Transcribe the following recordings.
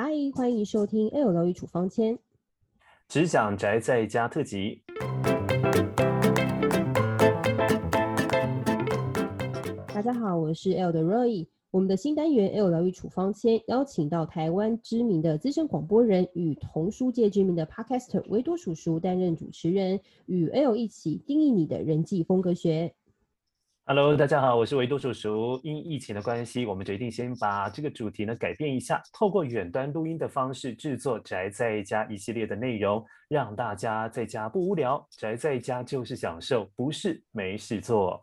嗨，欢迎收听 L 疗愈处方签，只想宅在家特辑。大家好，我是 L 的 Roy。我们的新单元 L 疗愈处方签，邀请到台湾知名的资深广播人与童书界知名的 Podcaster 维多叔叔担任主持人，与 L 一起定义你的人际风格学。Hello，大家好，我是维多叔叔。因疫情的关系，我们决定先把这个主题呢改变一下，透过远端录音的方式制作宅在家一系列的内容，让大家在家不无聊，宅在家就是享受，不是没事做。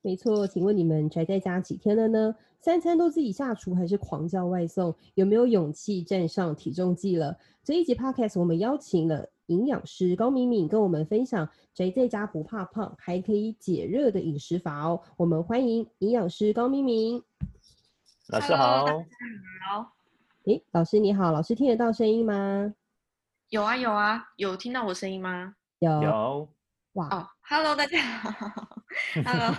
没错，请问你们宅在家几天了呢？三餐都自己下厨还是狂叫外送？有没有勇气站上体重计了？这一集 Podcast 我们邀请了营养师高敏敏跟我们分享宅在家不怕胖，还可以解热的饮食法哦。我们欢迎营养师高敏敏。老师好。好。诶，老师你好，老师听得到声音吗？有啊有啊，有听到我声音吗？有。有。哇哦，Hello 大家好。Hello。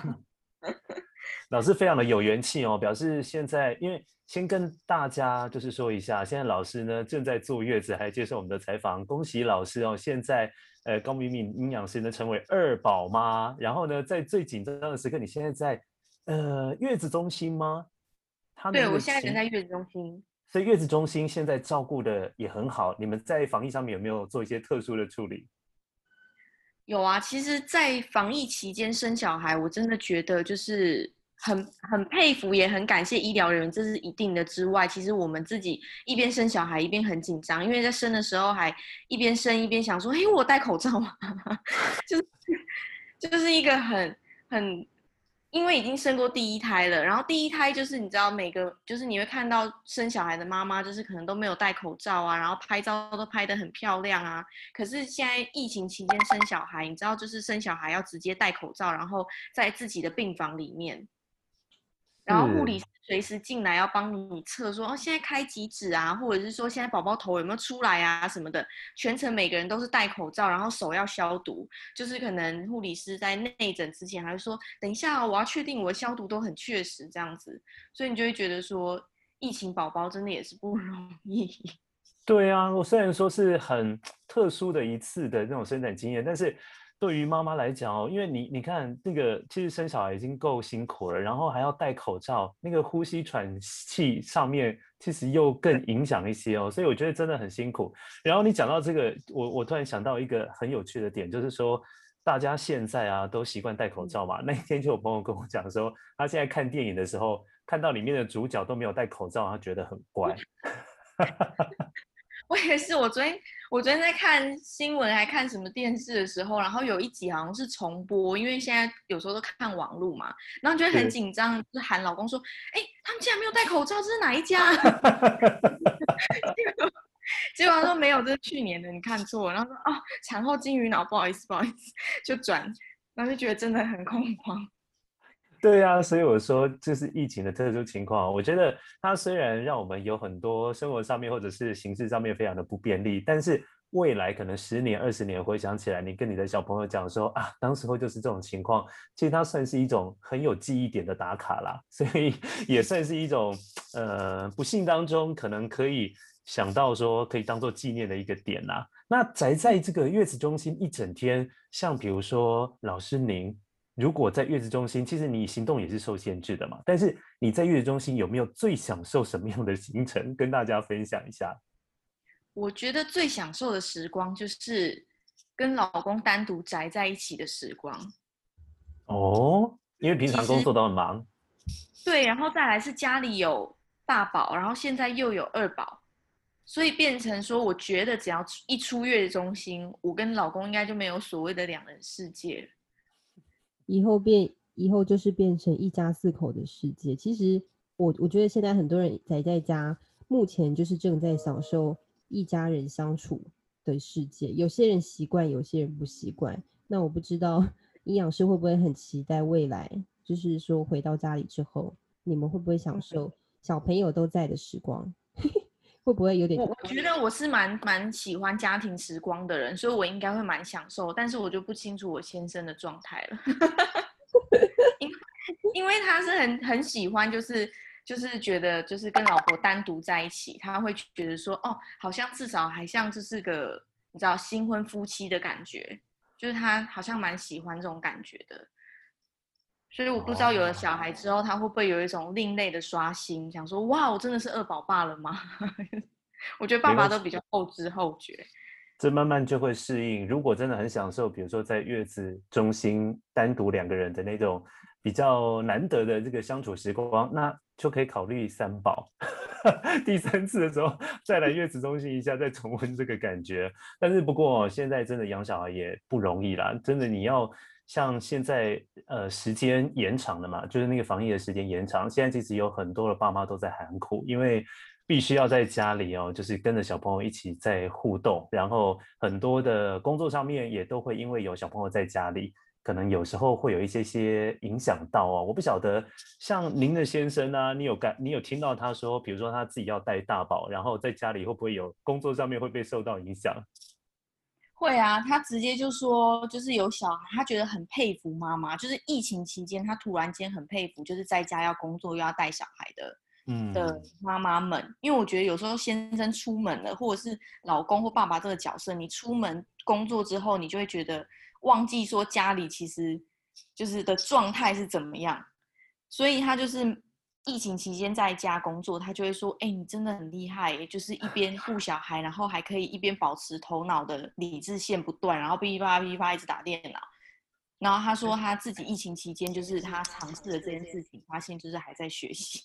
老师非常的有元气哦，表示现在因为先跟大家就是说一下，现在老师呢正在坐月子，还接受我们的采访，恭喜老师哦！现在呃高敏敏营养师呢成为二宝妈，然后呢在最紧张的时刻，你现在在呃月子中心吗？对，我现在人在月子中心，所以月子中心现在照顾的也很好。你们在防疫上面有没有做一些特殊的处理？有啊，其实，在防疫期间生小孩，我真的觉得就是。很很佩服，也很感谢医疗人员，这是一定的。之外，其实我们自己一边生小孩一边很紧张，因为在生的时候还一边生一边想说：“嘿，我戴口罩吗？” 就是就是一个很很，因为已经生过第一胎了，然后第一胎就是你知道，每个就是你会看到生小孩的妈妈，就是可能都没有戴口罩啊，然后拍照都拍得很漂亮啊。可是现在疫情期间生小孩，你知道，就是生小孩要直接戴口罩，然后在自己的病房里面。然后护理师随时进来要帮你测，说哦，现在开几指啊，或者是说现在宝宝头有没有出来啊什么的，全程每个人都是戴口罩，然后手要消毒，就是可能护理师在内诊之前还会说，等一下我要确定我的消毒都很确实这样子，所以你就会觉得说，疫情宝宝真的也是不 容易。对啊，我虽然说是很 特殊的一次的那种生产经验，但是。对于妈妈来讲哦，因为你你看那个，其实生小孩已经够辛苦了，然后还要戴口罩，那个呼吸喘气上面其实又更影响一些哦，所以我觉得真的很辛苦。然后你讲到这个，我我突然想到一个很有趣的点，就是说大家现在啊都习惯戴口罩嘛。那一天就有朋友跟我讲说，他现在看电影的时候，看到里面的主角都没有戴口罩，他觉得很怪。我也是，我昨天我昨天在看新闻还看什么电视的时候，然后有一集好像是重播，因为现在有时候都看网路嘛，然后觉得很紧张，就喊老公说：“哎，他们竟然没有戴口罩，这是哪一家？” 结果结果他说没有，这是去年的，你看错了。然后说：“哦，产后金鱼脑，不好意思，不好意思。”就转，然后就觉得真的很恐慌。对呀、啊，所以我说这是疫情的特殊情况。我觉得它虽然让我们有很多生活上面或者是形式上面非常的不便利，但是未来可能十年、二十年回想起来，你跟你的小朋友讲说啊，当时候就是这种情况，其实它算是一种很有记忆点的打卡啦，所以 也算是一种呃不幸当中可能可以想到说可以当做纪念的一个点啦。那宅在这个月子中心一整天，像比如说老师您。如果在月子中心，其实你行动也是受限制的嘛。但是你在月子中心有没有最享受什么样的行程，跟大家分享一下？我觉得最享受的时光就是跟老公单独宅在一起的时光。哦，因为平常工作都很忙。对，然后再来是家里有大宝，然后现在又有二宝，所以变成说，我觉得只要一出月子中心，我跟老公应该就没有所谓的两人世界。以后变，以后就是变成一家四口的世界。其实我我觉得现在很多人宅在家，目前就是正在享受一家人相处的世界。有些人习惯，有些人不习惯。那我不知道营养师会不会很期待未来，就是说回到家里之后，你们会不会享受小朋友都在的时光？会不会有点？我觉得我是蛮蛮喜欢家庭时光的人，所以我应该会蛮享受。但是我就不清楚我先生的状态了，因为因为他是很很喜欢，就是就是觉得就是跟老婆单独在一起，他会觉得说，哦，好像至少还像就是个你知道新婚夫妻的感觉，就是他好像蛮喜欢这种感觉的。所以我不知道有了小孩之后，他会不会有一种另类的刷新，想说，哇，我真的是二宝爸了吗？我觉得爸爸都比较后知后觉。这慢慢就会适应。如果真的很享受，比如说在月子中心单独两个人的那种比较难得的这个相处时光，那就可以考虑三宝。第三次的时候再来月子中心一下，再重温这个感觉。但是不过现在真的养小孩也不容易啦，真的你要像现在呃时间延长了嘛，就是那个防疫的时间延长，现在其实有很多的爸妈都在喊苦，因为。必须要在家里哦，就是跟着小朋友一起在互动，然后很多的工作上面也都会因为有小朋友在家里，可能有时候会有一些些影响到哦。我不晓得，像您的先生啊，你有感，你有听到他说，比如说他自己要带大宝，然后在家里会不会有工作上面会被受到影响？会啊，他直接就说，就是有小孩，他觉得很佩服妈妈，就是疫情期间他突然间很佩服，就是在家要工作又要带小孩的。嗯的妈妈们，因为我觉得有时候先生出门了，或者是老公或爸爸这个角色，你出门工作之后，你就会觉得忘记说家里其实就是的状态是怎么样。所以他就是疫情期间在家工作，他就会说：“哎、你真的很厉害，就是一边顾小孩，然后还可以一边保持头脑的理智线不断，然后噼啪噼啪一直打电脑。”然后他说他自己疫情期间就是他尝试了这件事情，发现就是还在学习。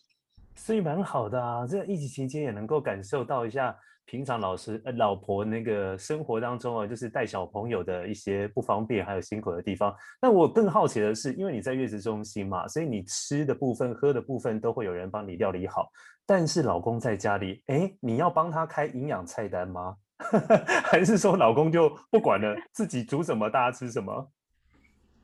所以蛮好的啊，这疫情期间也能够感受到一下平常老师呃老婆那个生活当中啊，就是带小朋友的一些不方便还有辛苦的地方。那我更好奇的是，因为你在月子中心嘛，所以你吃的部分、喝的部分都会有人帮你料理好。但是老公在家里，哎，你要帮他开营养菜单吗？还是说老公就不管了，自己煮什么大家吃什么？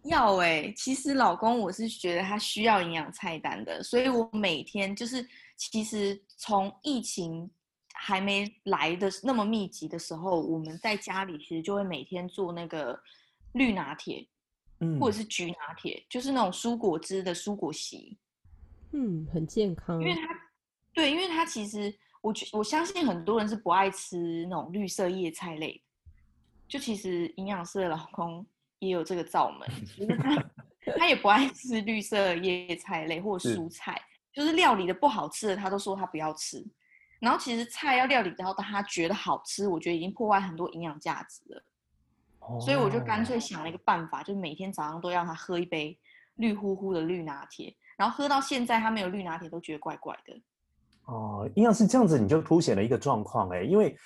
要哎、其实老公我是觉得他需要营养菜单的，所以我每天就是其实从疫情还没来的那么密集的时候，我们在家里其实就会每天做那个绿拿铁，嗯，或者是橘拿铁，就是那种蔬果汁的蔬果昔，嗯，很健康。因为他对，因为他其实我我相信很多人是不爱吃那种绿色叶菜类，就其实营养师的老公。也有这个罩门，就是他 他也不爱吃绿色叶菜类或蔬菜，是就是料理的不好吃的，他都说他不要吃。然后其实菜要料理到他觉得好吃，我觉得已经破坏很多营养价值了。Oh. 所以我就干脆想了一个办法，就是每天早上都让他喝一杯绿乎乎的绿拿铁，然后喝到现在他没有绿拿铁都觉得怪怪的。哦，一样是这样子，你就凸显了一个状况哎，因为。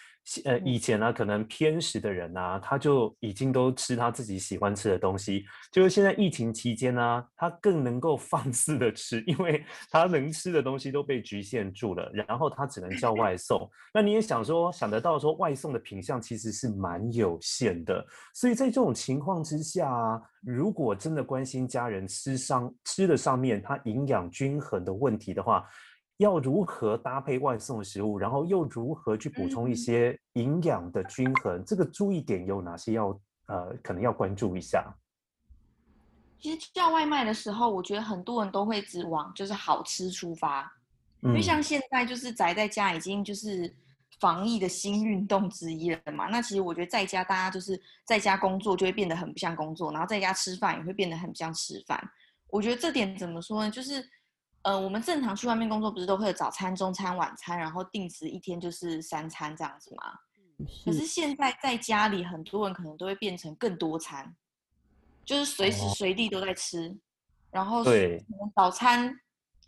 呃，以前呢、啊，可能偏食的人啊，他就已经都吃他自己喜欢吃的东西。就是现在疫情期间呢、啊，他更能够 放肆的吃，因为他能吃的东西都被局限住了，然后他只能叫外送。那你也想说，想得到说外送的品相其实是蛮有限的，所以在这种情况之下啊，如果真的关心家人吃上吃的上面他营养均衡的问题的话。要如何搭配外送的食物，然后又如何去补充一些营养的均衡？嗯、这个注意点有哪些要？要呃，可能要关注一下。其实叫外卖的时候，我觉得很多人都会只往就是好吃出发，嗯、因为像现在就是宅在家，已经就是防疫的新运动之一了嘛。那其实我觉得在家大家就是在家工作，就会变得很不像工作，然后在家吃饭也会变得很不像吃饭。我觉得这点怎么说呢？就是。呃，我们正常去外面工作，不是都会有早餐、中餐、晚餐，然后定时一天就是三餐这样子吗？是。可是现在在家里，很多人可能都会变成更多餐，就是随时随地都在吃，哦、然后对，早餐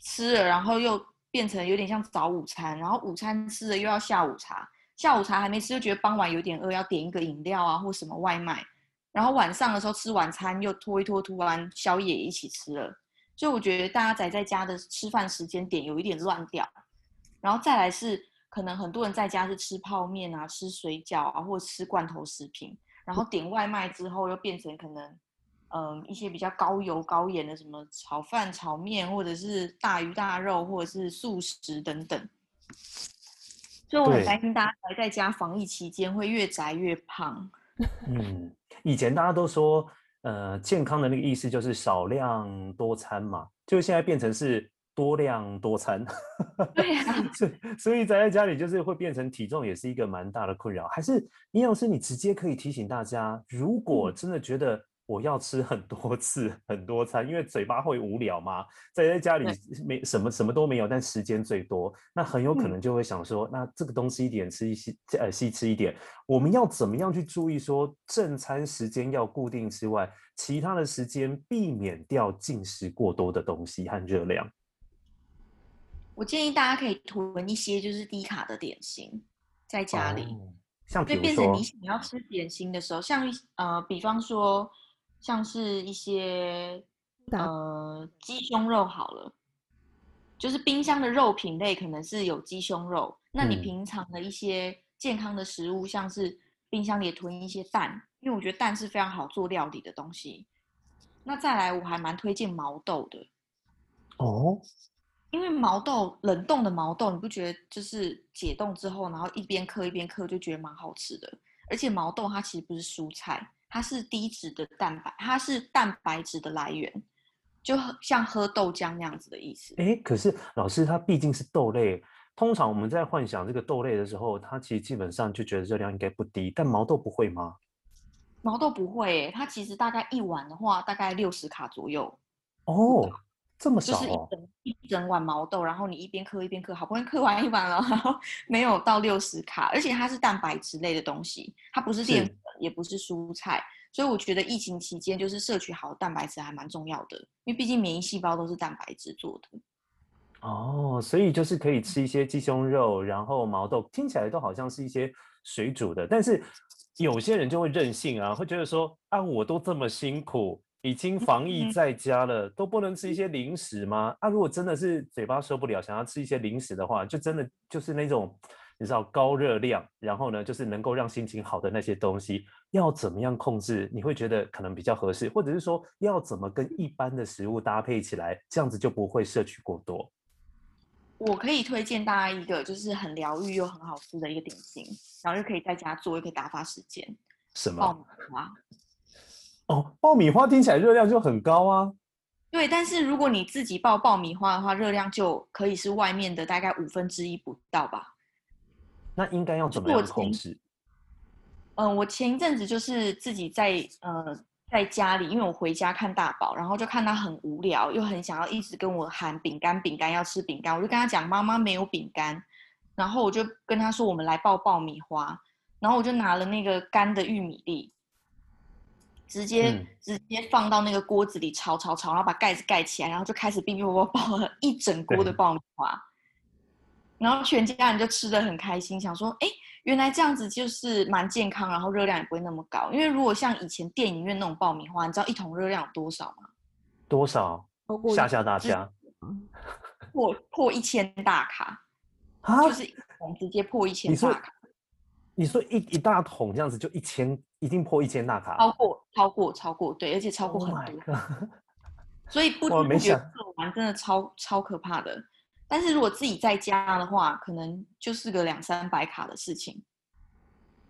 吃了，然后又变成有点像早午餐，然后午餐吃了又要下午茶，下午茶还没吃就觉得傍晚有点饿，要点一个饮料啊或什么外卖，然后晚上的时候吃晚餐又拖一拖，突然宵夜一起吃了。所以我觉得大家宅在家的吃饭时间点有一点乱掉，然后再来是可能很多人在家是吃泡面啊、吃水饺啊，或者吃罐头食品，然后点外卖之后又变成可能，嗯，一些比较高油高盐的什么炒饭、炒面，或者是大鱼大肉，或者是素食等等。所以我很担心大家宅在家防疫期间会越宅越胖。嗯，以前大家都说。呃，健康的那个意思就是少量多餐嘛，就现在变成是多量多餐。对啊，所以所以宅在家里就是会变成体重也是一个蛮大的困扰。还是营养师，你直接可以提醒大家，如果真的觉得。我要吃很多 次很多餐，因为嘴巴会无聊嘛。在在家里没什么什么都没有，但时间最多，那很有可能就会想说，嗯、那这个东西一点吃一些，呃，西吃一点。我们要怎么样去注意说正餐时间要固定之外，其他的时间避免掉进食过多的东西和热量？我建议大家可以囤一些就是低卡的点心在家里，哦、像就变成你想要吃点心的时候，像呃，比方说。像是一些呃鸡胸肉好了，就是冰箱的肉品类可能是有鸡胸肉。那你平常的一些健康的食物，像是冰箱里也囤一些蛋，因为我觉得蛋是非常好做料理的东西。那再来，我还蛮推荐毛豆的。哦，因为毛豆冷冻的毛豆，你不觉得就是解冻之后，然后一边嗑一边嗑，就觉得蛮好吃的。而且毛豆它其实不是蔬菜。它是低脂的蛋白，它是蛋白质的来源，就像喝豆浆那样子的意思。哎，可是老师，它毕竟是豆类，通常我们在幻想这个豆类的时候，它其实基本上就觉得热量应该不低，但毛豆不会吗？毛豆不会，它其实大概一碗的话，大概六十卡左右。哦。这么少哦，就是一整一整碗毛豆，然后你一边嗑一边嗑，好不容易嗑完一碗了，然后没有到六十卡，而且它是蛋白质类的东西，它不是淀粉，也不是蔬菜，所以我觉得疫情期间就是摄取好蛋白质还蛮重要的，因为毕竟免疫细胞都是蛋白质做的。哦，所以就是可以吃一些鸡胸肉，然后毛豆，听起来都好像是一些水煮的，但是有些人就会任性啊，会觉得说啊，我都这么辛苦。已经防疫在家了，都不能吃一些零食吗？啊，如果真的是嘴巴受不了，想要吃一些零食的话，就真的就是那种你知道高热量，然后呢，就是能够让心情好的那些东西，要怎么样控制？你会觉得可能比较合适，或者是说要怎么跟一般的食物搭配起来，这样子就不会摄取过多。我可以推荐大家一个就是很疗愈又很好吃的一个点心，然后又可以在家做，又可以打发时间。什么？爆米花。哦，爆米花听起来热量就很高啊。对，但是如果你自己爆爆米花的话，热量就可以是外面的大概五分之一不到吧。那应该要怎么样控制？嗯、呃，我前一阵子就是自己在呃在家里，因为我回家看大宝，然后就看他很无聊，又很想要一直跟我喊饼干，饼干要吃饼干，我就跟他讲妈妈没有饼干，然后我就跟他说我们来爆爆米花，然后我就拿了那个干的玉米粒。直接、嗯、直接放到那个锅子里炒炒炒，然后把盖子盖起来，然后就开始哔哔啵啵爆了一整锅的爆米花，然后全家人就吃得很开心，想说，哎，原来这样子就是蛮健康，然后热量也不会那么高。因为如果像以前电影院那种爆米花，你知道一桶热量有多少吗？多少？吓吓大家，破破一千大卡，啊、就是一桶直接破一千大卡。你说一一大桶这样子就一千，一定破一千大卡？超过，超过，超过，对，而且超过很多。Oh、所以不知不觉做完真的超超可怕的。但是如果自己在家的话，可能就是个两三百卡的事情。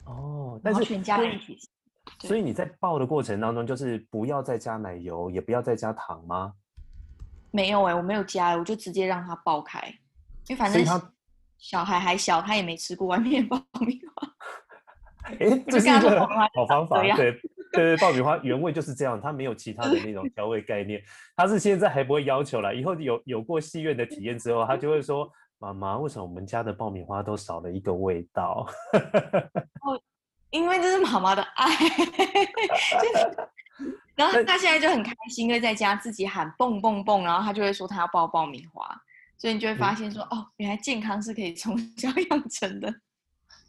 哦，但是全家人一起。所以你在爆的过程当中，就是不要再加奶油，也不要再加糖吗？没有哎、欸，我没有加，我就直接让它爆开，因为反正小孩还小，他也没吃过外面爆米花。哎，这是一个好方法，对 对对，爆米花原味就是这样，它没有其他的那种调味概念。他是现在还不会要求了，以后有有过戏院的体验之后，他就会说：“妈妈，为什么我们家的爆米花都少了一个味道？” 哦，因为这是妈妈的爱。然后他现在就很开心，因为在家自己喊蹦蹦蹦，然后他就会说他要爆爆米花。所以你就会发现说，嗯、哦，原来健康是可以从小 养成的。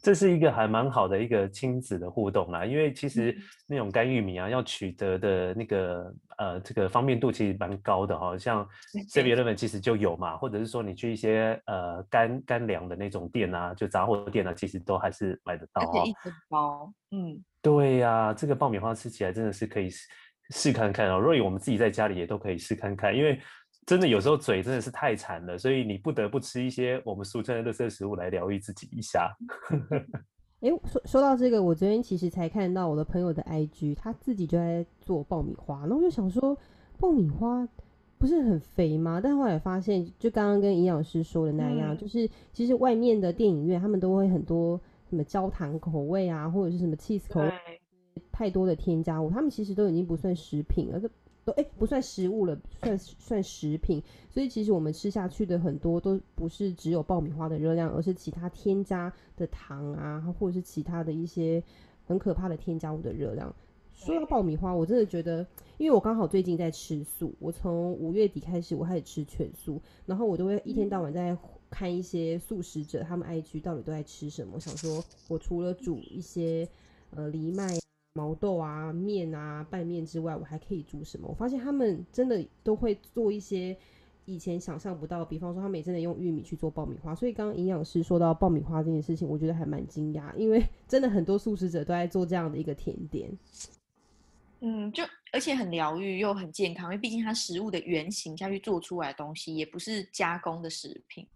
这是一个还蛮好的一个亲子的互动啦，因为其实那种干玉米啊，要取得的那个呃这个方便度其实蛮高的哈、哦，像 7-Eleven 其实就有嘛，或者是说你去一些呃干干粮的那种店啊，就杂货店啊，其实都还是买得到哈、哦。一整包，嗯，对呀、啊，这个爆米花吃起来真的是可以试试看看哦。若以我们自己在家里也都可以试看看，因为。真的有时候嘴真的是太馋了，所以你不得不吃一些我们俗称的垃圾食物来疗愈自己一下。哎，说说到这个，我昨天其实才看到我的朋友的 IG，他自己就在做爆米花，然后我就想说，爆米花不是很肥吗？但后来发现，就刚刚跟营养师说的那样，嗯、就是其实外面的电影院他们都会很多什么焦糖口味啊，或者是什么 cheese 口味，太多的添加物，他们其实都已经不算食品了，都哎、不算食物了，算算食品。所以其实我们吃下去的很多都不是只有爆米花的热量，而是其他添加的糖啊，或者是其他的一些很可怕的添加物的热量。说到爆米花，我真的觉得，因为我刚好最近在吃素，我从五月底开始我开始吃全素，然后我都会一天到晚在看一些素食者他们 IG 到底都在吃什么。想说，我除了煮一些呃藜麦、毛豆啊、面啊、拌面之外，我还可以煮什么？我发现他们真的都会做一些以前想象不到，比方说他们也真的用玉米去做爆米花。所以刚刚营养师说到爆米花这件事情，我觉得还蛮惊讶，因为 真的很多素食者都在做这样的一个甜点。嗯，就而且很疗愈又很健康，因为毕竟它食物的原型下去做出来的东西，也不是加工的食品。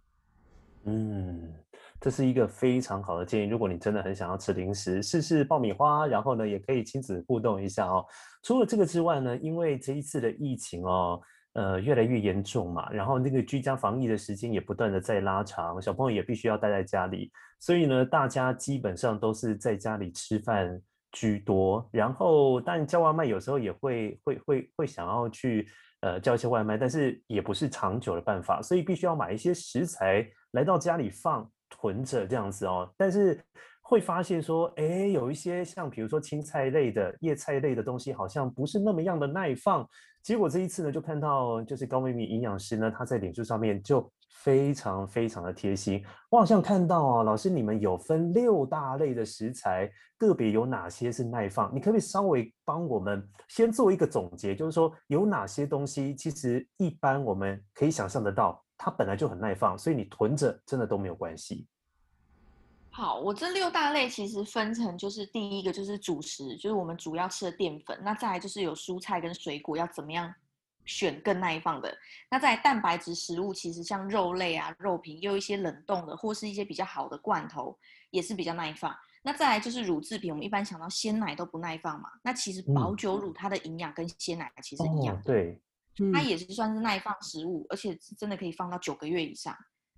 嗯，这是一个非常好的建议。如果你真的很想要吃零食，试试爆米花，然后呢，也可以亲子互动一下哦。除了这个之外呢，因为这一次的疫情哦，呃，越来越严重嘛，然后那个居家防疫的时间也不断的在拉长，小朋友也必须要待在家里，所以呢，大家基本上都是在家里吃饭。居多，然后但叫外卖有时候也会会会会想要去呃叫一些外卖，但是也不是长久的办法，所以必须要买一些食材来到家里放囤着这样子哦。但是会发现说，哎，有一些像比如说青菜类的、叶菜类的东西，好像不是那么样的耐放。结果这一次呢，就看到就是高美敏营养师呢，他在脸书上面就。非常非常的贴心，我好像看到啊，老师你们有分六大类的食材，个别有哪些是耐放？你可不可以稍微帮我们先做一个总结，就是说有哪些东西其实一般我们可以想象得到，它本来就很耐放，所以你囤着真的都没有关系。好，我这六大类其实分成就是第一个就是主食，就是我们主要吃的淀粉，那再来就是有蔬菜跟水果，要怎么样？选更耐放的。那在蛋白质食物，其实像肉类啊、肉品，又有一些冷冻的，或是一些比较好的罐头，也是比较耐放。那再来就是乳制品，我们一般想到鲜奶都不耐放嘛。那其实保酒乳它的营养跟鲜奶其实一样，嗯哦、对，它也是算是耐放食物，而且真的可以放到九个月以上。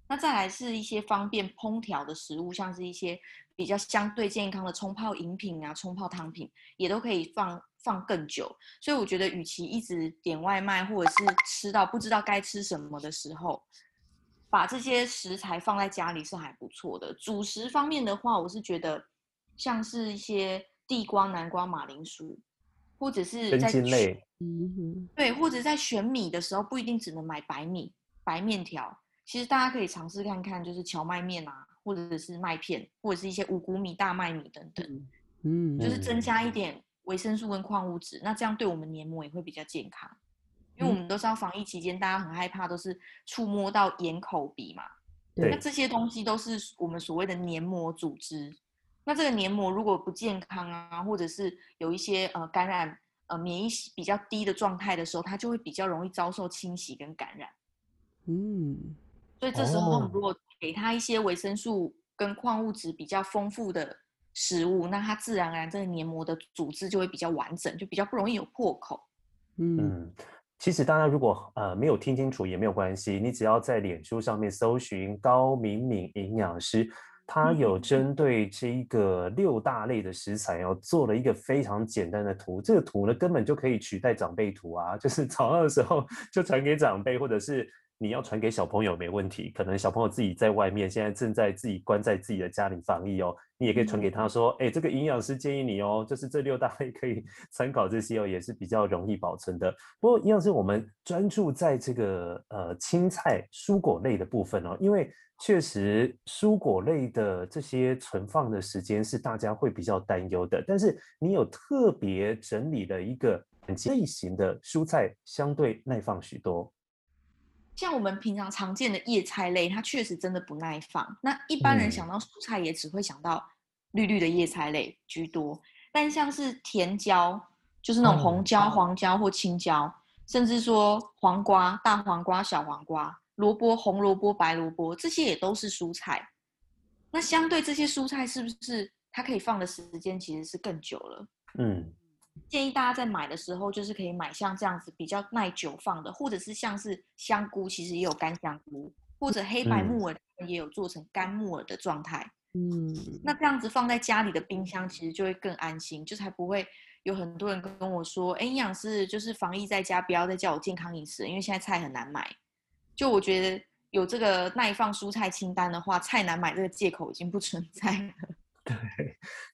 那再来是一些方便烹调的食物，像是一些比较相对健康的冲泡饮品啊、冲泡汤品，也都可以放放更久。所以我觉得，与其一直点外卖或者是吃到不知道该吃什么的时候，把这些食材放在家里是还不错的。主食方面的话，我是觉得像是一些地瓜、南瓜、马铃薯，或者是在类，对，或者在选米的时候，不一定只能买白米、白面条。其实大家可以尝试看看，就是荞麦面啊，或者是麦片，或者是一些五谷米、大麦米等等，嗯，就是增加一点维生素跟矿物质，那这样对我们黏膜也会比较健康。因为我们都知道防疫期间大家很害怕，都是触摸到眼、口、鼻嘛，那这些东西都是我们所谓的黏膜组织。那这个黏膜如果不健康啊，或者是有一些呃感染呃免疫比较低的状态的时候，它就会比较容易遭受侵袭跟感染。嗯。所以这时候，如果给他一些维生素跟矿物质比较丰富的食物，那它自然而然这个黏膜的组织就会比较完整，就比较不容易有破口。嗯，其实大家如果呃没有听清楚也没有关系，你只要在脸书上面搜寻高敏敏营养师，他有针对这一个六大类的食材哦，做了一个非常简单的图。这个图呢，根本就可以取代长辈图啊，就是早上的时候就传给长辈，或者是。你要传给小朋友没问题，可能小朋友自己在外面，现在正在自己关在自己的家里防疫哦。你也可以传给他说，哎、欸，这个营养师建议你哦，就是这六大类可以 参考这些哦，也是比较容易保存的。不过营养师，我们专注在这个呃青菜、蔬果类的部分哦，因为确实蔬果类的这些存放的时间是大家会比较担忧的。但是你有特别整理了一个类型的蔬菜，相对耐放许多。像我们平常常见的叶菜类，它确实真的不耐放。那一般人想到蔬菜，也只会想到绿绿的叶菜类居多。但像是甜椒，就是那种红椒、黄椒或青椒，甚至说黄瓜、大黄瓜、小黄瓜、萝卜、红萝卜、白萝卜，这些也都是蔬菜。那相对这些蔬菜，是不是它可以放的时间其实是更久了？嗯。建议大家在买的时候，就是可以买像这样子比较耐久放的，或者是像是香菇，其实也有干香菇，或者黑白木耳也有做成干木耳的状态。嗯，那这样子放在家里的冰箱，其实就会更安心，就才不会有很多人跟我说，哎，营养师就是防疫在家，不要再叫我健康饮食，因为现在菜很难买。就我觉得有这个耐放蔬菜清单的话，菜难买这个借口已经不存在了。对，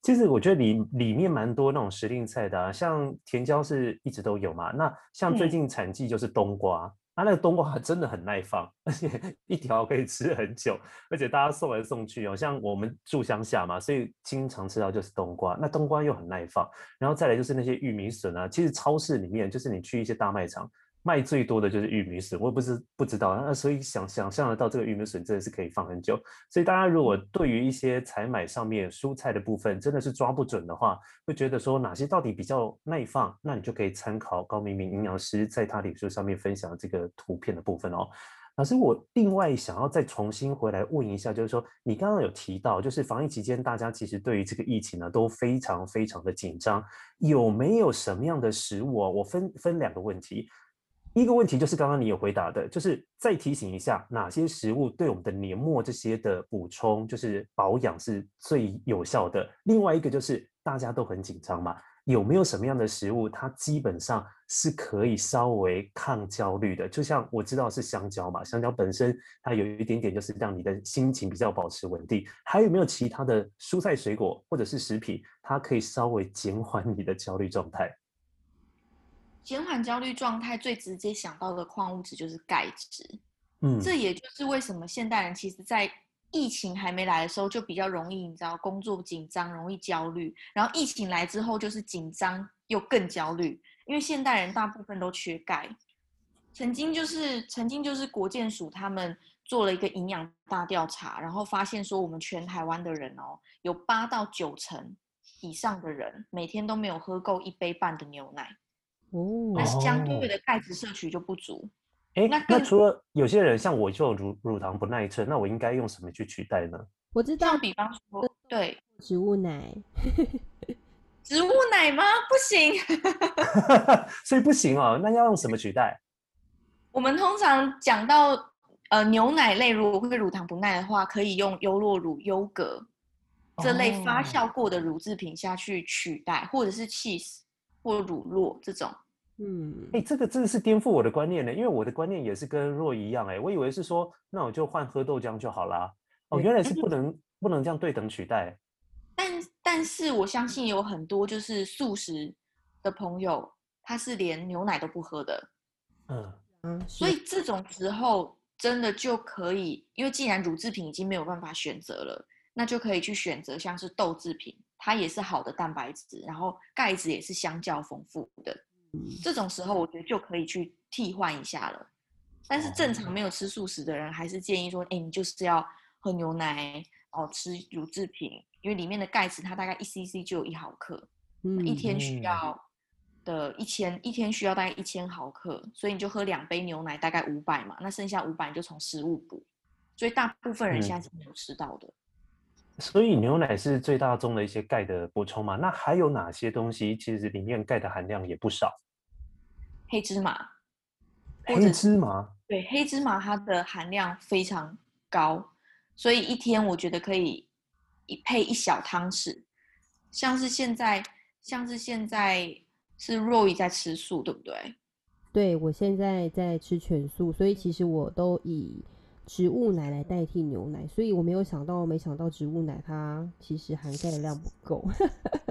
其实我觉得里里面蛮多那种时令菜的啊，像甜椒是一直都有嘛。那像最近产季就是冬瓜，嗯、啊，那个冬瓜真的很耐放，而且 一条可以吃很久，而且大家送来送去哦，像我们住乡下嘛，所以经常吃到就是冬瓜。那冬瓜又很耐放，然后再来就是那些玉米笋啊，其实超市里面就是你去一些大卖场。卖最多的就是玉米笋，我也不是不知道，那所以想想象得到这个玉米笋真的是可以放很久。所以大家如果对于一些采买上面蔬菜的部分真的是抓不准的话，会觉得说哪些到底比较耐放，那你就可以参考高明明营养师在他脸书上面分享的这个图片的部分哦。老师，我另外想要再重新回来问一下，就是说你刚刚有提到，就是防疫期间大家其实对于这个疫情呢都非常非常的紧张，有没有什么样的食物哦？我分分两个问题。一个问题就是刚刚你有回答的，就是再提醒一下哪些食物对我们的黏膜这些的补充，就是保养是最有效的。另外一个就是大家都很紧张嘛，有没有什么样的食物它基本上是可以稍微抗焦虑的？就像我知道是香蕉嘛，香蕉本身它有一点点就是让你的心情比较保持稳定。还有没有其他的蔬菜水果或者是食品，它可以稍微减缓你的焦虑状态？减缓焦虑状态最直接想到的矿物质就是钙质，嗯，这也就是为什么现代人其实，在疫情还没来的时候就比较容易，你知道，工作紧张，容易焦虑，然后疫情来之后就是紧张又更焦虑，因为现代人大部分都缺钙。曾经就是曾经就是国健署他们做了一个营养大调查，然后发现说我们全台湾的人哦，有八到九成以上的人每天都没有喝够一杯半的牛奶。哦，那相对的钙质摄取就不足。哎、哦，那那除了有些人像我就乳乳糖不耐症，那我应该用什么去取代呢？我知道，比方说，对，植物奶。植物奶吗？不行，所以不行哦。那要用什么取代？我们通常讲到呃牛奶类，如果会乳糖不耐的话，可以用优酪乳、优格这类发酵过的乳制品下去取代，哦、或者是 cheese。或乳酪这种，嗯，哎、欸，这个真的是颠覆我的观念呢，因为我的观念也是跟若一样，哎，我以为是说，那我就换喝豆浆就好啦。哦，原来是不能、嗯、不能这样对等取代。但但是我相信有很多就是素食的朋友，他是连牛奶都不喝的，嗯嗯，所以这种时候真的就可以，因为既然乳制品已经没有办法选择了，那就可以去选择像是豆制品。它也是好的蛋白质，然后钙质也是相较丰富的。这种时候，我觉得就可以去替换一下了。但是正常没有吃素食的人，还是建议说，哎，你就是要喝牛奶哦，吃乳制品，因为里面的钙质它大概一 cc 就有一毫克，嗯，一天需要的一千一天需要大概一千毫克，所以你就喝两杯牛奶，大概五百嘛，那剩下五百你就从食物补。所以大部分人现在是没有吃到的。所以牛奶是最大宗的一些钙的补充嘛？那还有哪些东西其实里面钙的含量也不少？黑芝麻，黑芝麻，对，黑芝麻它的含量非常高，所以一天我觉得可以一配一小汤匙。像是现在，像是现在是 Roy 在吃素，对不对？对，我现在在吃全素，所以其实我都以。植物奶来代替牛奶，所以我没有想到，没想到植物奶它其实含钙的量不够。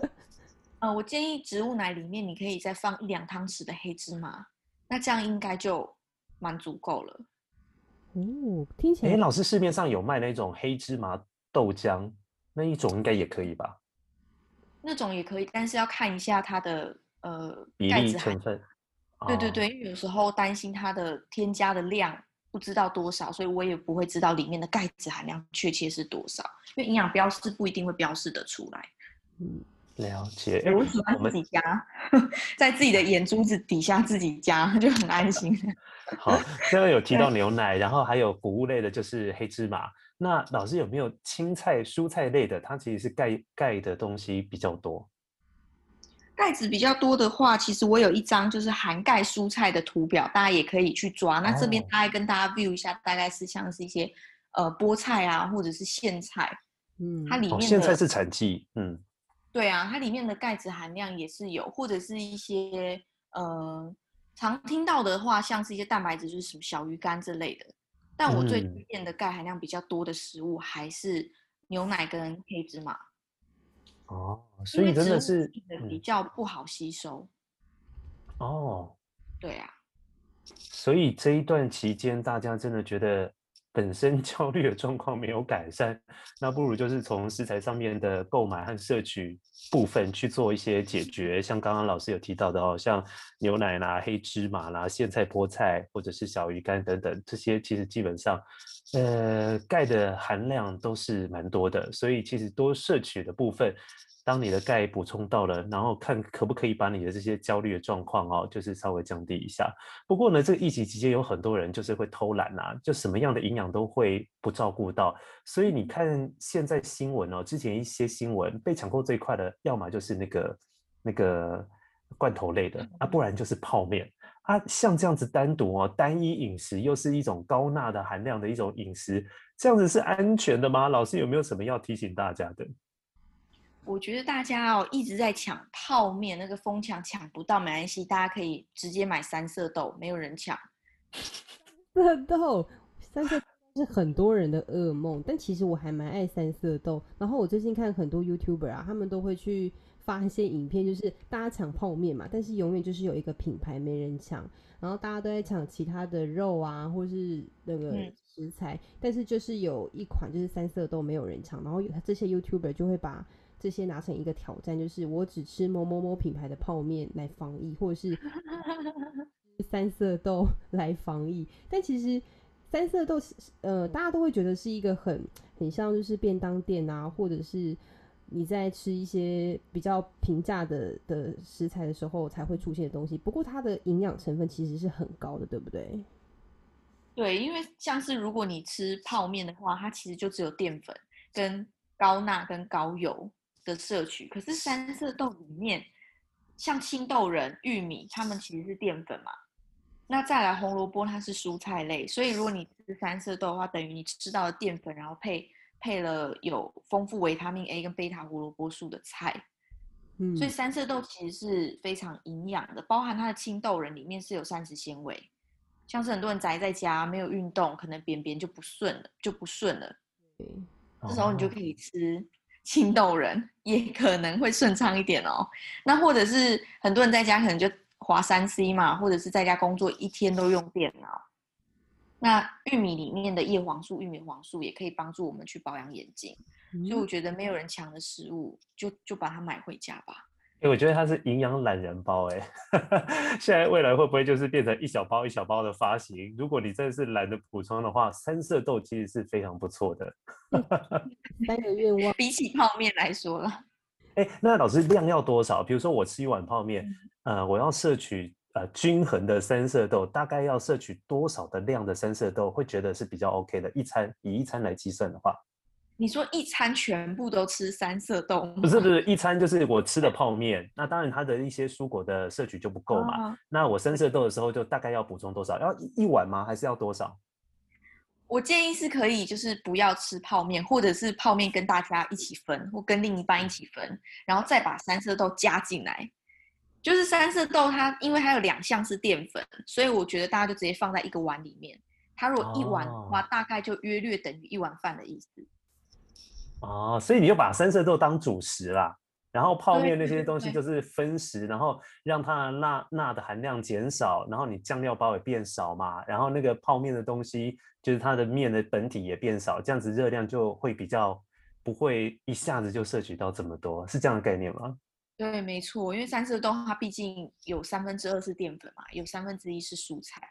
呃，我建议植物奶里面你可以再放一两汤匙的黑芝麻，那这样应该就蛮足够了。哦，听起来，哎，老师市面上有卖那种黑芝麻豆浆，那一种应该也可以吧？那种也可以，但是要看一下它的呃比例成分。对对对，因为有时候担心它的添加的量。不知道多少，所以我也不会知道里面的钙质含量确切是多少，因为营养标示不一定会标示得出来。嗯，了解。我喜欢自己加，在自己的眼珠子底下自己加，就很安心。好，刚刚有提到 牛奶，然后还有谷物类的，就是黑芝麻。那老师有没有青菜、蔬菜类的？它其实是钙钙的东西比较多。钙质比较多的话，其实我有一张就是含钙蔬菜的图表，大家也可以去抓。那这边大概跟大家 view 一下，大概是像是一些呃菠菜啊，或者是苋菜，嗯，它里面的、哦、苋菜是产季，嗯，对啊，它里面的钙质含量也是有，或者是一些呃常听到的话，像是一些蛋白质，就是什么小鱼干之类的。但我最推荐的钙含量比较多的食物还是牛奶跟黑芝麻。哦，所以真的是比较不好吸收。嗯、哦，对啊。所以这一段期间，大家真的觉得本身 焦虑的状况没有改善，那不如就是从食材上面的购买和摄取部分去做一些解决。像刚刚老师有提到的哦，像牛奶啦、黑芝麻啦、苋菜、菠菜或者是小鱼干等等，这些其实基本上，呃，钙的含量都是蛮多的，所以其实多摄取的部分。当你的钙补充到了，然后看可不可以把你的这些焦虑的状况哦，就是稍微降低一下。不过呢，这个疫情期间有很多人就是会偷懒啊，就什么样的营养都会不照顾到。所以你看现在新闻哦，之前一些新闻被抢购最快的，要么就是那个那个罐头类的啊，不然就是泡面啊。像这样子单独哦，单一饮食又是一种高钠的含量的一种饮食，这样子是安全的吗？老师有没有什么要提醒大家的？我觉得大家哦一直在抢泡面，那个疯抢抢不到没关系，大家可以直接买三色豆，没有人抢。色豆，三色豆是很多人的噩梦，但其实我还蛮爱三色豆。然后我最近看很多 YouTuber 啊，他们都会去发一些影片，就是大家抢泡面嘛，但是永远就是有一个品牌没人抢，然后大家都在抢其他的肉啊，或是那个食材，嗯、但是就是有一款就是三色豆没有人抢，然后这些 YouTuber 就会把。这些拿成一个挑战，就是我只吃某某某品牌的泡面来防疫，或者是 三色豆来防疫。但其实三色豆，呃，大家都会觉得是一个很很像，就是便当店啊，或者是你在吃一些比较平价的的食材的时候才会出现的东西。不过它的营养成分其实是很高的，对不对？对，因为像是如果你吃泡面的话，它其实就只有淀粉、跟高钠、跟高油。的摄取，可是三色豆里面，像青豆仁、玉米，它们其实是淀粉嘛。那再来红萝卜，它是蔬菜类，所以如果你吃三色豆的话，等于你吃到了淀粉，然后配配了有丰富维他命 A 跟贝塔胡萝卜素的菜。嗯，所以三色豆其实是非常营养的，包含它的青豆仁里面是有膳食纤维。像是很多人宅在家没有运动，可能便便就不顺了，就不顺了。嗯，这时候你就可以吃。青豆人也可能会顺畅一点哦。那或者是很多人在家可能就划三 C 嘛，或者是在家工作一天都用电脑。那玉米里面的叶黄素、玉米黄素也可以帮助我们去保养眼睛。嗯、所以我觉得没有人抢的食物，就就把它买回家吧。哎，我觉得它是营养懒人包哎，现在未来会不会就是变成一小包一小包的发行？如果你真的是懒得补充的话，三色豆其实是非常不错的。三个愿望，比起泡面来说了。哎，那老师量要多少？比如说我吃一碗泡面，呃，我要摄取呃均衡的三色豆，大概要摄取多少的量的三色豆，会觉得是比较 OK 的？一餐以一餐来计算的话。你说一餐全部都吃三色豆？不是不是，一餐就是我吃的泡面，那当然它的一些蔬果的摄取就不够嘛。哦、那我三色豆的时候就大概要补充多少？要一碗吗？还是要多少？我建议是可以，就是不要吃泡面，或者是泡面跟大家一起分，或跟另一半一起分，然后再把三色豆加进来。就是三色豆它因为它有两项是淀粉，所以我觉得大家就直接放在一个碗里面。它如果一碗的话，哦、大概就约略等于一碗饭的意思。哦，所以你就把三色豆当主食啦，然后泡面那些东西就是分食，然后让它的钠钠的含量减少，然后你酱料包也变少嘛，然后那个泡面的东西就是它的面的本体也变少，这样子热量就会比较不会一下子就摄取到这么多，是这样的概念吗？对，没错，因为三色豆它毕竟有三分之二是淀粉嘛，有三分之一是蔬菜。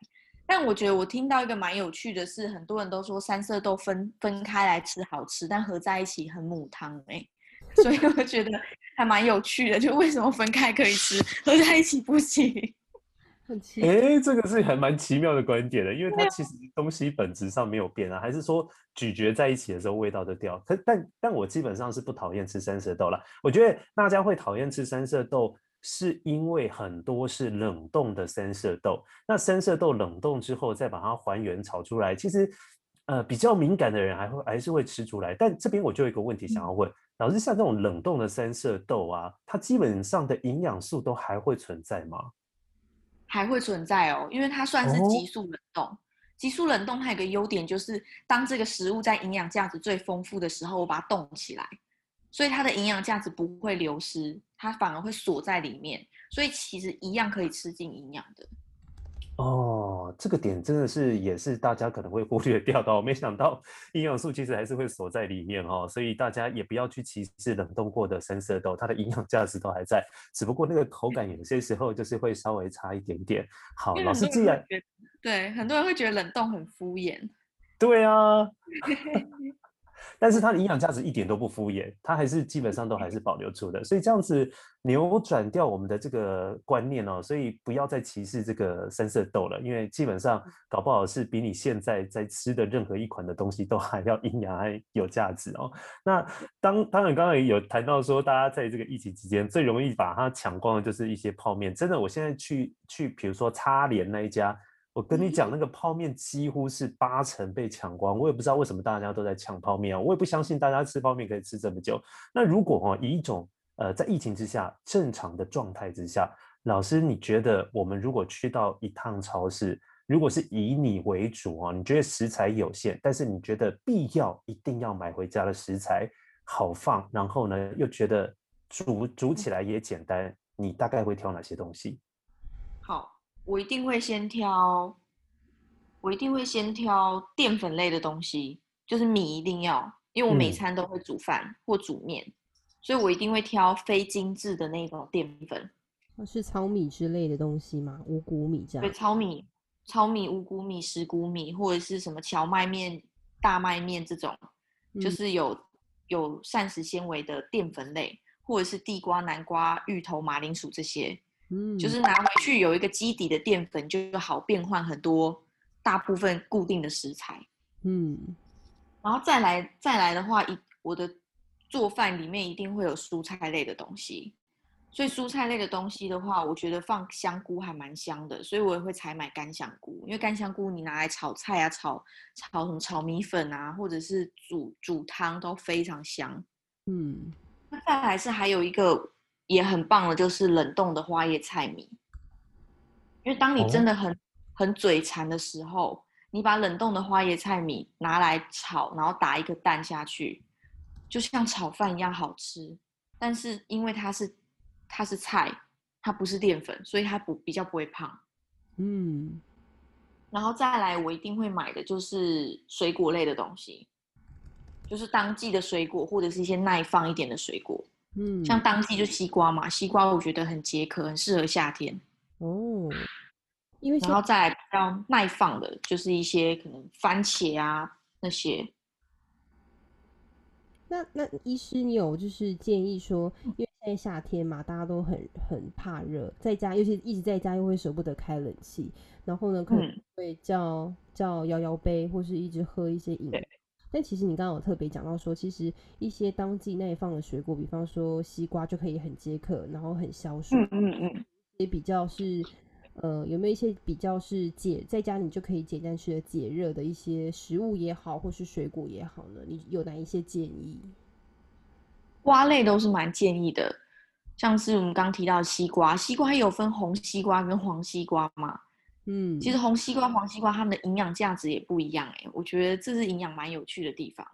但我觉得我听到一个蛮有趣的是，很多人都说三色豆分分开来吃好吃，但合在一起很母汤哎，所以我觉得还蛮有趣的，就为什么分开可以吃，合在一起不行？很奇哎，这个是还蛮奇妙的观点的，因为它其实东西本质上没有变啊，还是说咀嚼在一起的时候味道就掉？可但但我基本上是不讨厌吃三色豆啦，我觉得大家会讨厌吃三色豆。是因为很多是冷冻的三色豆。那三色豆冷冻之后再把它还原炒出来，其实呃比较敏感的人还会还是会吃出来。但这边我就有一个问题想要问、嗯、老师，像这种冷冻的三色豆啊，它基本上的营养素都还会存在吗？还会存在哦，因为它算是急速冷冻。哦急速冷冻它有个优点，就是当这个食物在营养价值最丰富的时候，我把它冻起来，所以它的营养价值不会流失，它反而会锁在里面，所以其实一样可以吃进营养的。哦，这个点真的是也是大家可能会忽略掉的，没想到 营养素其实还是会锁在里面哦，所以大家也不要去歧视冷冻过的深色豆，它的营养价值都还在，只不过那个口感有些时候就是会稍微差一点点。好，老师既然对很多人会觉得冷冻很敷衍，对啊。但是它的营养价值一点都不敷衍，它还是基本上都还是保留住的，所以这样子扭转掉我们的这个观念哦，所以不要再歧视这个三色豆了，因为基本上搞不好是比你现在在吃的任何一款的东西都还要营养还有价值哦。那当当然刚刚也有谈到说，大家在这个疫情期间最容易把它抢光的就是一些泡面，真的，我现在去去比如说叉联那一家。我跟你讲，那个泡面几乎是八成被抢光，我也不知道为什么大家都在抢泡面啊！我也不相信大家吃泡面可以吃这么久。那如果哦以一种呃在疫情之下正常的状态之下，老师你觉得我们如果去到一趟超市，如果是以你为主啊，你觉得食材有限，但是你觉得必要一定要买回家的食材好放，然后呢又觉得煮煮起来也简单，你大概会挑哪些东西？好。我一定会先挑，我一定会先挑淀粉类的东西，就是米一定要，因为我每餐都会煮饭或煮面，嗯、所以我一定会挑非精致的那种淀粉。是糙米之类的东西吗？五谷米这样？对，糙米、糙米、五谷米、十谷米，或者是什么荞麦面、大麦面这种，嗯、就是有有膳食纤维的淀粉类，或者是地瓜、南瓜、芋头、马铃薯这些。嗯，就是拿回去有一个基底的淀粉，就好变换很多大部分固定的食材。嗯，然后再来再来的话，一我的做饭里面一定会有蔬菜类的东西，所以蔬菜类的东西的话，我觉得放香菇还蛮香的，所以我也会采买干香菇，因为干香菇你拿来炒菜啊，炒炒什么炒米粉啊，或者是煮煮汤都非常香。嗯，那再来是还有一个。也很棒的，就是冷冻的花椰菜米，因为当你真的很、哦、很嘴馋的时候，你把冷冻的花椰菜米拿来炒，然后打一个蛋下去，就像炒饭一样好吃。但是因为它是它是菜，它不是淀粉，所以它不比较不会胖。嗯，然后再来，我一定会买的就是水果类的东西，就是当季的水果或者是一些耐放一点的水果。嗯，像当季就西瓜嘛，西瓜我觉得很解渴，很适合夏天。哦，因为然后再来比较耐放的，就是一些可能番茄啊那些。那那医师，你有就是建议说，因为现在夏天嘛，大家都很很怕热，在家尤其一直在家又会舍不得开冷气，然后呢可能会叫叫摇摇杯，或是一直喝一些饮料。但其实你刚刚有特别讲到说，其实一些当季耐放的水果，比方说西瓜就可以很解渴，然后很消暑。嗯嗯嗯。也比较是，呃，有没有一些比较是解在家你就可以简单吃的解热的一些食物也好，或是水果也好呢？你有哪一些建议？瓜类都是蛮建议的，像是我们刚刚提到的西瓜，西瓜有分红西瓜跟黄西瓜嘛。嗯，其实红西瓜、黄西瓜它们的营养价值也不一样哎、我觉得这是营养蛮有趣的地方。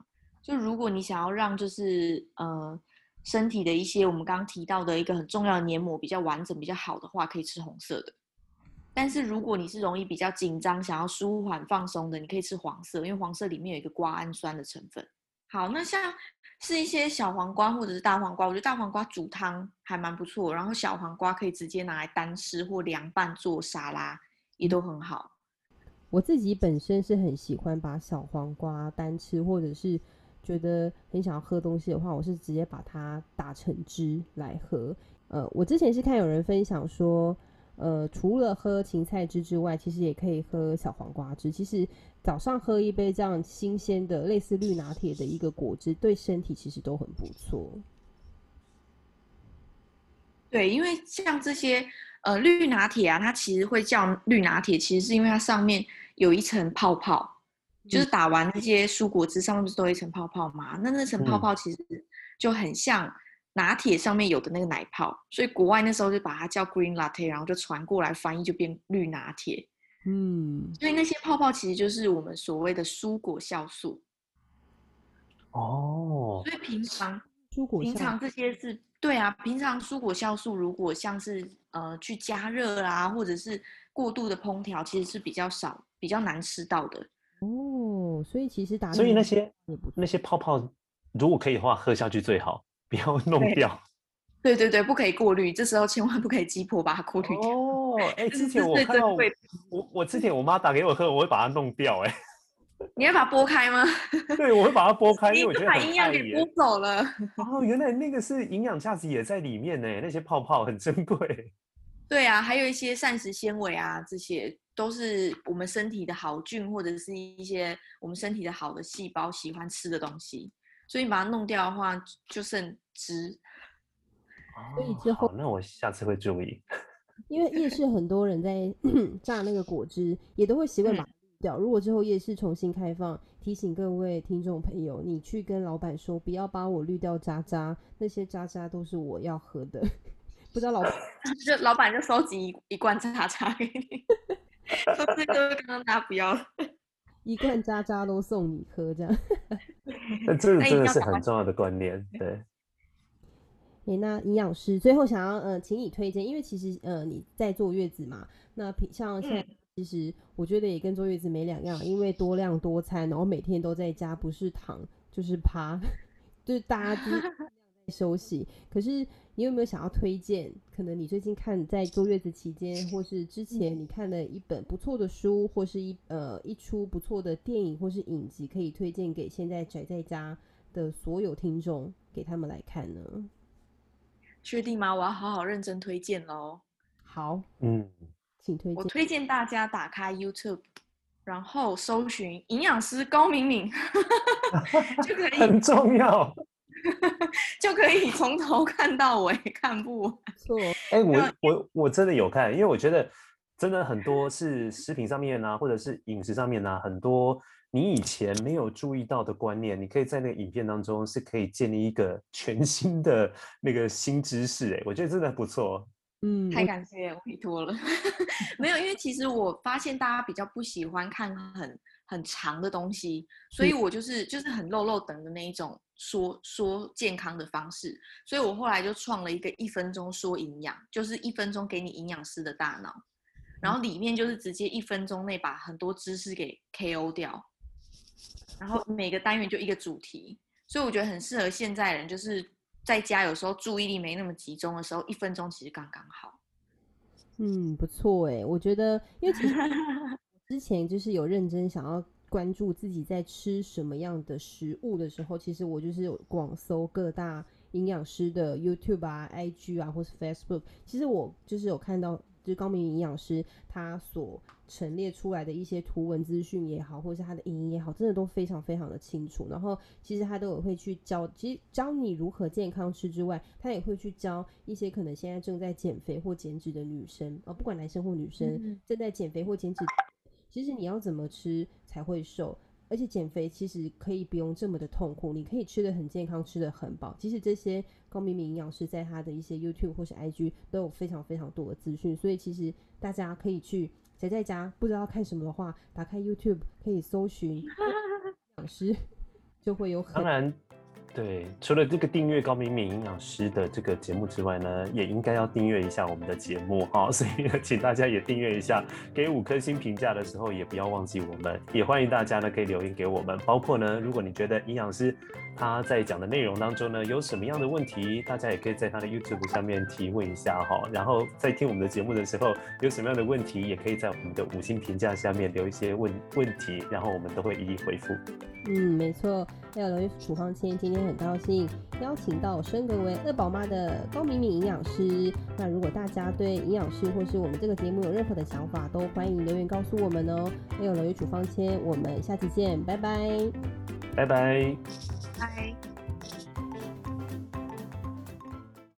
就如果你想要让就是呃身体的一些我们刚刚提到的一个很重要的黏膜比较完整、比较好的话，可以吃红色的。但是如果你是容易比较紧张、想要舒缓放松的，你可以吃黄色，因为黄色里面有一个瓜氨酸的成分。好，那像是一些小黄瓜或者是大黄瓜，我觉得大黄瓜煮汤还蛮不错，然后小黄瓜可以直接拿来单吃或凉拌做沙拉。也都很好。我自己本身是很喜欢把小黄瓜单吃，或者是觉得很想要喝东西的话，我是直接把它打成汁来喝。呃，我之前是看有人分享说，呃，除了喝芹菜汁之外，其实也可以喝小黄瓜汁。其实早上喝一杯这样新鲜的类似绿拿铁的一个果汁，对身体其实都很不错。对，因为像这些呃绿拿铁啊，它其实会叫绿拿铁，其实是因为它上面有一层泡泡，嗯、就是打完那些蔬果汁上面不是都有一层泡泡嘛？那那层泡泡其实就很像拿铁上面有的那个奶泡，所以国外那时候就把它叫 green latte，然后就传过来翻译就变绿拿铁。嗯，所以那些泡泡其实就是我们所谓的蔬果酵素。哦，所以平常蔬果平常这些是对啊，平常蔬果酵素如果像是呃去加热啊，或者是过度的烹调，其实是比较少、比较难吃到的。哦，所以其实打所以那些那些泡泡，如果可以的话，喝下去最好，不要弄掉。对对对，不可以过滤，这时候千万不可以击破把它过滤掉。哦，哎，之前我看到我我之前我妈打给我喝，我会把它弄掉，哎。你要把它剥开吗？对，我会把它剥开，因为我觉得把营养给剥走了。哦，原来那个是营养价值也在里面呢，那些泡泡很珍贵。对啊，还有一些膳食纤维啊，这些都是我们身体的好菌，或者是一些我们身体的好的细胞喜欢吃的东西。所以你把它弄掉的话，就剩汁。所以之后，那我下次会注意。因为夜市很多人在 榨那个果汁，也都会习惯把。如果之后夜市重新开放，提醒各位听众朋友，你去跟老板说，不要把我滤掉渣渣，那些渣渣都是我要喝的。不知道老板 就老板就收集一一罐渣渣给你，说这个刚刚大家不要了，一罐渣渣都送你喝，这样。那这个真的是很重要的观念，对。哎、欸，那营养师最后想要呃，请你推荐，因为其实呃你在坐月子嘛，那像现在。嗯其实我觉得也跟坐月子没两样，因为多量多餐，然后每天都在家，不是躺就是趴，就是大家就是在休息。可是你有没有想要推荐？可能你最近看在坐月子期间，或是之前你看了一本不错的书，或是一呃一出不错的电影或是影集，可以推荐给现在宅在家的所有听众，给他们来看呢？确定吗？我要好好认真推荐喽。好，嗯。请推荐。我推荐大家打开 YouTube，然后搜寻营养师高敏敏，就可以很重要，就可以从头看到尾，看不完。错，哎、欸，我我我真的有看，因为我觉得真的很多是食品上面啊，或者是饮食上面啊，很多你以前没有注意到的观念，你可以在那个影片当中是可以建立一个全新的那个新知识。哎，我觉得真的不错。嗯，太感谢委托了。没有，因为其实我发现大家比较不喜欢看很很长的东西，所以我就是就是很漏漏等的那一种说说健康的方式，所以我后来就创了一个一分钟说营养，就是一分钟给你营养师的大脑，然后里面就是直接一分钟内把很多知识给 KO 掉，然后每个单元就一个主题，所以我觉得很适合现在人，就是。在家有时候注意力没那么集中的时候，一分钟其实刚刚好。嗯，不错哎，我觉得，因为其实 之前就是有认真想要关注自己在吃什么样的食物的时候，其实我就是有广搜各大营养师的 YouTube 啊、IG 啊，或是 Facebook，其实我就是有看到。就是高敏敏营养师他所陈列出来的一些图文资讯也好，或者是他的影音也好，真的都非常非常的清楚。然后其实他都有会去教，其实教你如何健康吃之外，他也会去教一些可能现在正在减肥或减脂的女生啊，不管男生或女生正在减肥或减脂，其实你要怎么吃才会瘦？而且减肥其实可以不用这么的痛苦，你可以吃的很健康，吃的很饱。其实这些高明明营养师在他的一些 YouTube 或是 IG 都有非常非常多的资讯，所以其实大家可以去宅在家不知道看什么的话，打开 YouTube 可以搜寻 营养师，就会有很当然。对，除了这个订阅高敏敏营养师的这个节目之外呢，也应该要订阅一下我们的节目哈，所以，请大家也订阅一下，给五颗星评价的时候也不要忘记我们，也欢迎大家呢可以留言给我们，包括呢，如果你觉得营养师他在讲的内容当中呢有什么样的问题，大家也可以在他的 YouTube 上面提问一下哈，然后在听我们的节目的时候有什么样的问题，也可以在我们的五星评价下面留一些问问题，然后我们都会一一回复。嗯，没错，还有刘处方签今天。很高兴邀请到升格为二宝妈的高敏敏营养师。那如果大家对营养师或是我们这个节目有任何的想法，都欢迎留言告诉我们哦。还有楼月处方签，我们下期见，拜拜，拜拜，拜。